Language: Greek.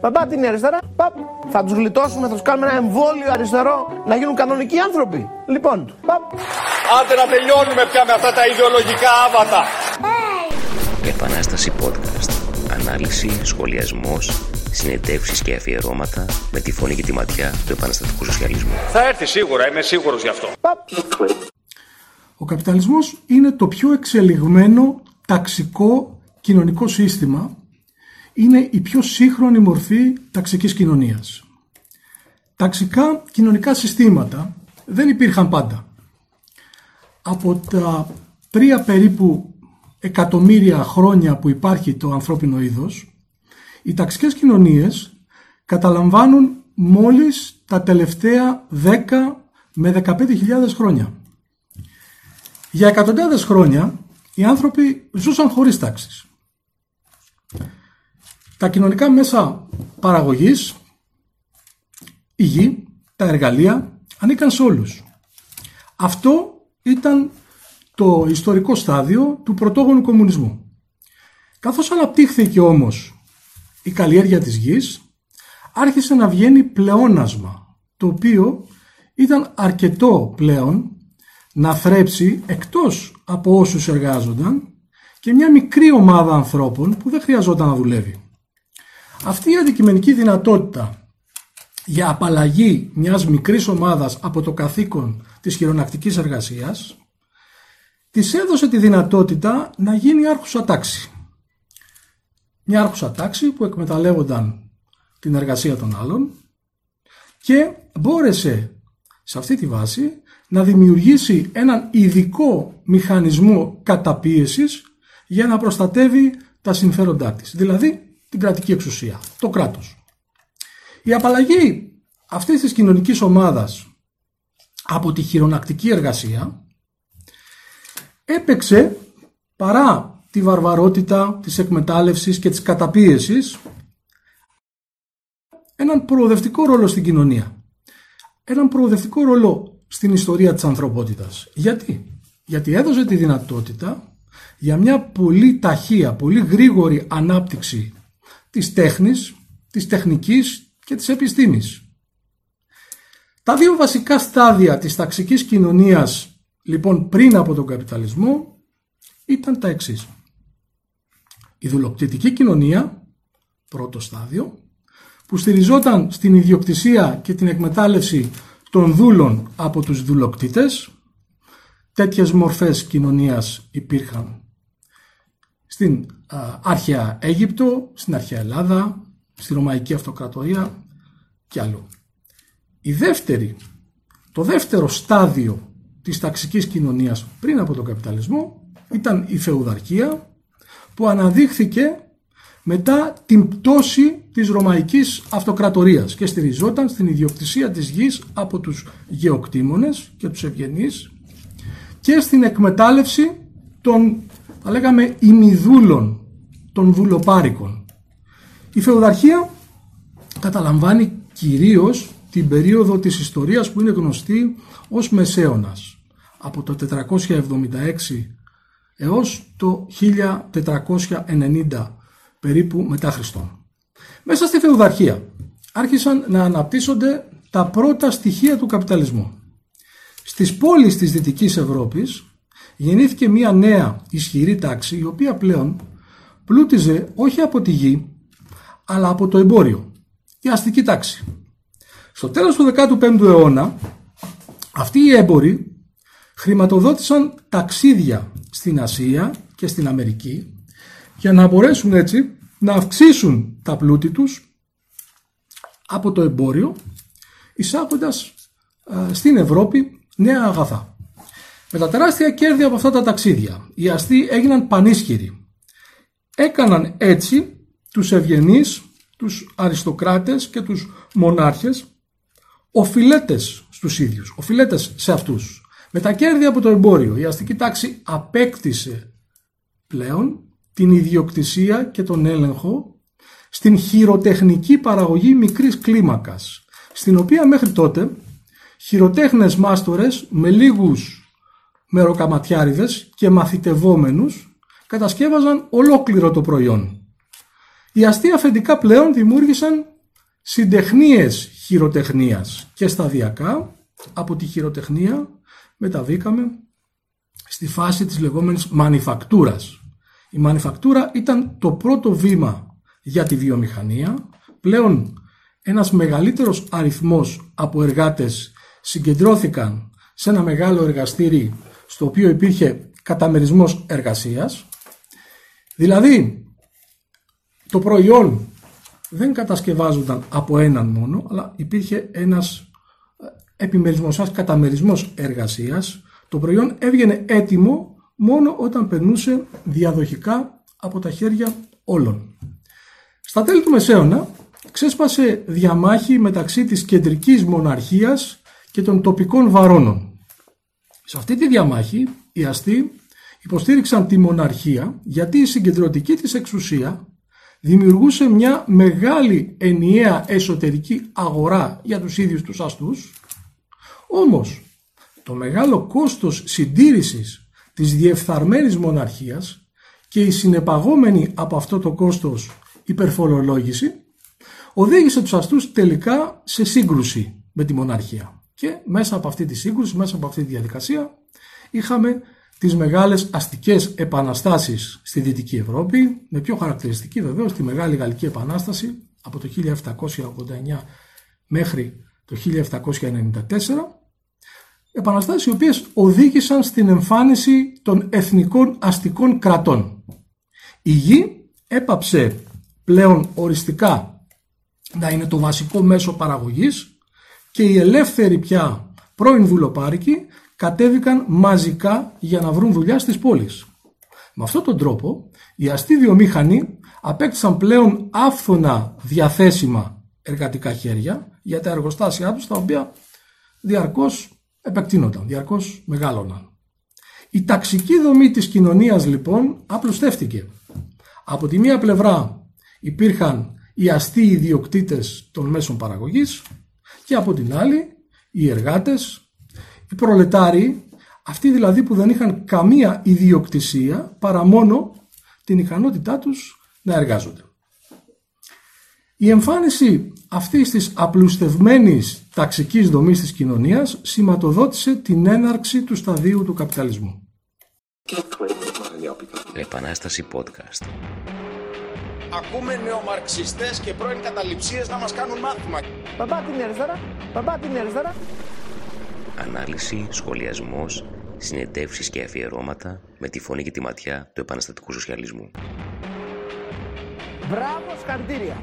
Παπά την αριστερά, παπ. Θα τους γλιτώσουμε, θα τους κάνουμε ένα εμβόλιο αριστερό να γίνουν κανονικοί άνθρωποι. Λοιπόν, παπ. Άντε να τελειώνουμε πια με αυτά τα ιδεολογικά άβατα. Επανάσταση podcast. Ανάλυση, σχολιασμός, συνεντεύξεις και αφιερώματα με τη φωνή και τη ματιά του επαναστατικού σοσιαλισμού. Θα έρθει σίγουρα, είμαι σίγουρος γι' αυτό. Ο καπιταλισμός είναι το πιο εξελιγμένο ταξικό κοινωνικό σύστημα. Είναι η πιο σύγχρονη μορφή ταξικής κοινωνίας. Ταξικά κοινωνικά συστήματα δεν υπήρχαν πάντα. Από τα τρία περίπου εκατομμύρια χρόνια που υπάρχει το ανθρώπινο είδος, οι ταξικές κοινωνίες καταλαμβάνουν μόλις τα τελευταία 10 με 15.000 χρόνια. Για εκατοντάδες χρόνια οι άνθρωποι ζούσαν χωρίς τάξεις. Τα κοινωνικά μέσα παραγωγής, η γη, τα εργαλεία ανήκαν σε όλους. Αυτό ήταν το ιστορικό στάδιο του πρωτόγονου κομμουνισμού. Καθώς αναπτύχθηκε όμως η καλλιέργεια της γης, άρχισε να βγαίνει πλεόνασμα, το οποίο ήταν αρκετό πλέον να θρέψει εκτός από όσους εργάζονταν και μια μικρή ομάδα ανθρώπων που δεν χρειαζόταν να δουλεύει. Αυτή η αντικειμενική δυνατότητα για απαλλαγή μιας μικρής ομάδας από το καθήκον της χειρονακτικής εργασίας της έδωσε τη δυνατότητα να γίνει άρχουσα τάξη. Μια άρχουσα τάξη που εκμεταλλεύονταν την εργασία των άλλων και μπόρεσε σε αυτή τη βάση να δημιουργήσει έναν ειδικό μηχανισμό καταπίεσης για να προστατεύει τα συμφέροντά της, δηλαδή την κρατική εξουσία, το κράτος. Η απαλλαγή αυτής της κοινωνικής ομάδας από τη χειρονακτική εργασία έπαιξε παρά τη βαρβαρότητα της εκμετάλλευσης και της καταπίεσης έναν προοδευτικό ρόλο στην κοινωνία. Έναν προοδευτικό ρόλο στην ιστορία της ανθρωπότητας. Γιατί; Γιατί έδωσε τη δυνατότητα για μια πολύ ταχεία, πολύ γρήγορη ανάπτυξη της τέχνης, της τεχνικής και της επιστήμης. Τα δύο βασικά στάδια της ταξικής κοινωνίας λοιπόν πριν από τον καπιταλισμό ήταν τα εξής. Η δουλοκτητική κοινωνία, πρώτο στάδιο, που στηριζόταν στην ιδιοκτησία και την εκμετάλλευση των δούλων από τους δουλοκτήτες. Τέτοιες μορφές κοινωνίας υπήρχαν στην αρχαία Αίγυπτο, στην αρχαία Ελλάδα, στη Ρωμαϊκή Αυτοκρατορία και αλλού. Η δεύτερη, το δεύτερο στάδιο της ταξικής κοινωνίας πριν από τον καπιταλισμό ήταν η φεουδαρχία που αναδείχθηκε μετά την πτώση της Ρωμαϊκής Αυτοκρατορίας και στηριζόταν στην ιδιοκτησία της γης από τους γεωκτήμονες και τους ευγενείς και στην εκμετάλλευση των, θα λέγαμε, ημιδούλων, των δουλοπάρικων. Η φεουδαρχία καταλαμβάνει κυρίως την περίοδο της ιστορίας που είναι γνωστή ως Μεσαίωνας από το 476 έως το 1490 περίπου μετά Χριστόν. Μέσα στη φεουδαρχία άρχισαν να αναπτύσσονται τα πρώτα στοιχεία του καπιταλισμού. Στις πόλεις της Δυτικής Ευρώπης γεννήθηκε μια νέα ισχυρή τάξη η οποία πλέον πλούτιζε όχι από τη γη αλλά από το εμπόριο, η αστική τάξη. Στο τέλος του 15ου αιώνα αυτοί οι έμποροι χρηματοδότησαν ταξίδια στην Ασία και στην Αμερική για να μπορέσουν έτσι να αυξήσουν τα πλούτη τους από το εμπόριο εισάγοντας στην Ευρώπη νέα αγαθά. Με τα τεράστια κέρδη από αυτά τα ταξίδια οι αστεί έγιναν πανίσχυροι. Έκαναν έτσι τους ευγενείς, τους αριστοκράτες και τους μονάρχες οφειλέτες στους ίδιους, οφειλέτες σε αυτούς. Με τα κέρδη από το εμπόριο η αστική τάξη απέκτησε πλέον την ιδιοκτησία και τον έλεγχο στην χειροτεχνική παραγωγή μικρής κλίμακας, στην οποία μέχρι τότε χειροτέχνες μάστορες με λίγους μεροκαματιάριδες και μαθητευόμενους κατασκεύαζαν ολόκληρο το προϊόν. Οι αστεία αφεντικά πλέον δημιούργησαν συντεχνίες χειροτεχνίας και σταδιακά από τη χειροτεχνία μεταβήκαμε στη φάση της λεγόμενης μανιφακτούρας. Η μανιφακτούρα ήταν το πρώτο βήμα για τη βιομηχανία. Πλέον ένας μεγαλύτερος αριθμός από εργάτες συγκεντρώθηκαν σε ένα μεγάλο εργαστήρι στο οποίο υπήρχε καταμερισμός εργασίας. Δηλαδή, το προϊόν δεν κατασκευάζονταν από έναν μόνο, αλλά υπήρχε ένας ε, επιμερισμός, ένας καταμερισμός εργασίας. Το προϊόν έβγαινε έτοιμο μόνο όταν περνούσε διαδοχικά από τα χέρια όλων. Στα τέλη του Μεσαίωνα ξέσπασε διαμάχη μεταξύ της κεντρικής μοναρχίας και των τοπικών βαρώνων. Σε αυτή τη διαμάχη οι αστεί υποστήριξαν τη μοναρχία γιατί η συγκεντρωτική της εξουσία δημιουργούσε μια μεγάλη ενιαία εσωτερική αγορά για τους ίδιους τους αστούς όμως το μεγάλο κόστος συντήρησης της διεφθαρμένης μοναρχίας και η συνεπαγόμενη από αυτό το κόστος υπερφορολόγηση οδήγησε τους αστούς τελικά σε σύγκρουση με τη μοναρχία. Και μέσα από αυτή τη σύγκρουση, μέσα από αυτή τη διαδικασία είχαμε τις μεγάλες αστικές επαναστάσεις στη Δυτική Ευρώπη, με πιο χαρακτηριστική βεβαίως τη Μεγάλη Γαλλική Επανάσταση από το 1789 μέχρι το 1794, επαναστάσεις οι οποίες οδήγησαν στην εμφάνιση των εθνικών αστικών κρατών. Η γη έπαψε πλέον οριστικά να είναι το βασικό μέσο παραγωγής και οι ελεύθεροι πια πρώην δουλοπάρικοι κατέβηκαν μαζικά για να βρουν δουλειά στις πόλεις. Με αυτόν τον τρόπο οι αστεί βιομήχανοι απέκτησαν πλέον άφθονα διαθέσιμα εργατικά χέρια για τα εργοστάσια τους τα οποία διαρκώς επεκτείνονταν, διαρκώς μεγάλωναν. Η ταξική δομή της κοινωνίας λοιπόν απλουστεύτηκε. Από τη μία πλευρά υπήρχαν οι αστεί ιδιοκτήτες των μέσων παραγωγής και από την άλλη οι εργάτες, οι προλετάριοι, αυτοί δηλαδή που δεν είχαν καμία ιδιοκτησία παρά μόνο την ικανότητά τους να εργάζονται. Η εμφάνιση αυτής της απλουστευμένης ταξικής δομής της κοινωνίας σηματοδότησε την έναρξη του σταδίου του καπιταλισμού. Επανάσταση podcast. Ακούμε νεομαρξιστές και πρώην καταληψίες να μας κάνουν μάθημα. Μπαμπά την αριστερά, μπαμπά την αριστερά; Ανάλυση, σχολιασμός, συνεντεύξεις και αφιερώματα με τη φωνή και τη ματιά του επαναστατικού σοσιαλισμού. Μπράβο, συγχαρητήρια.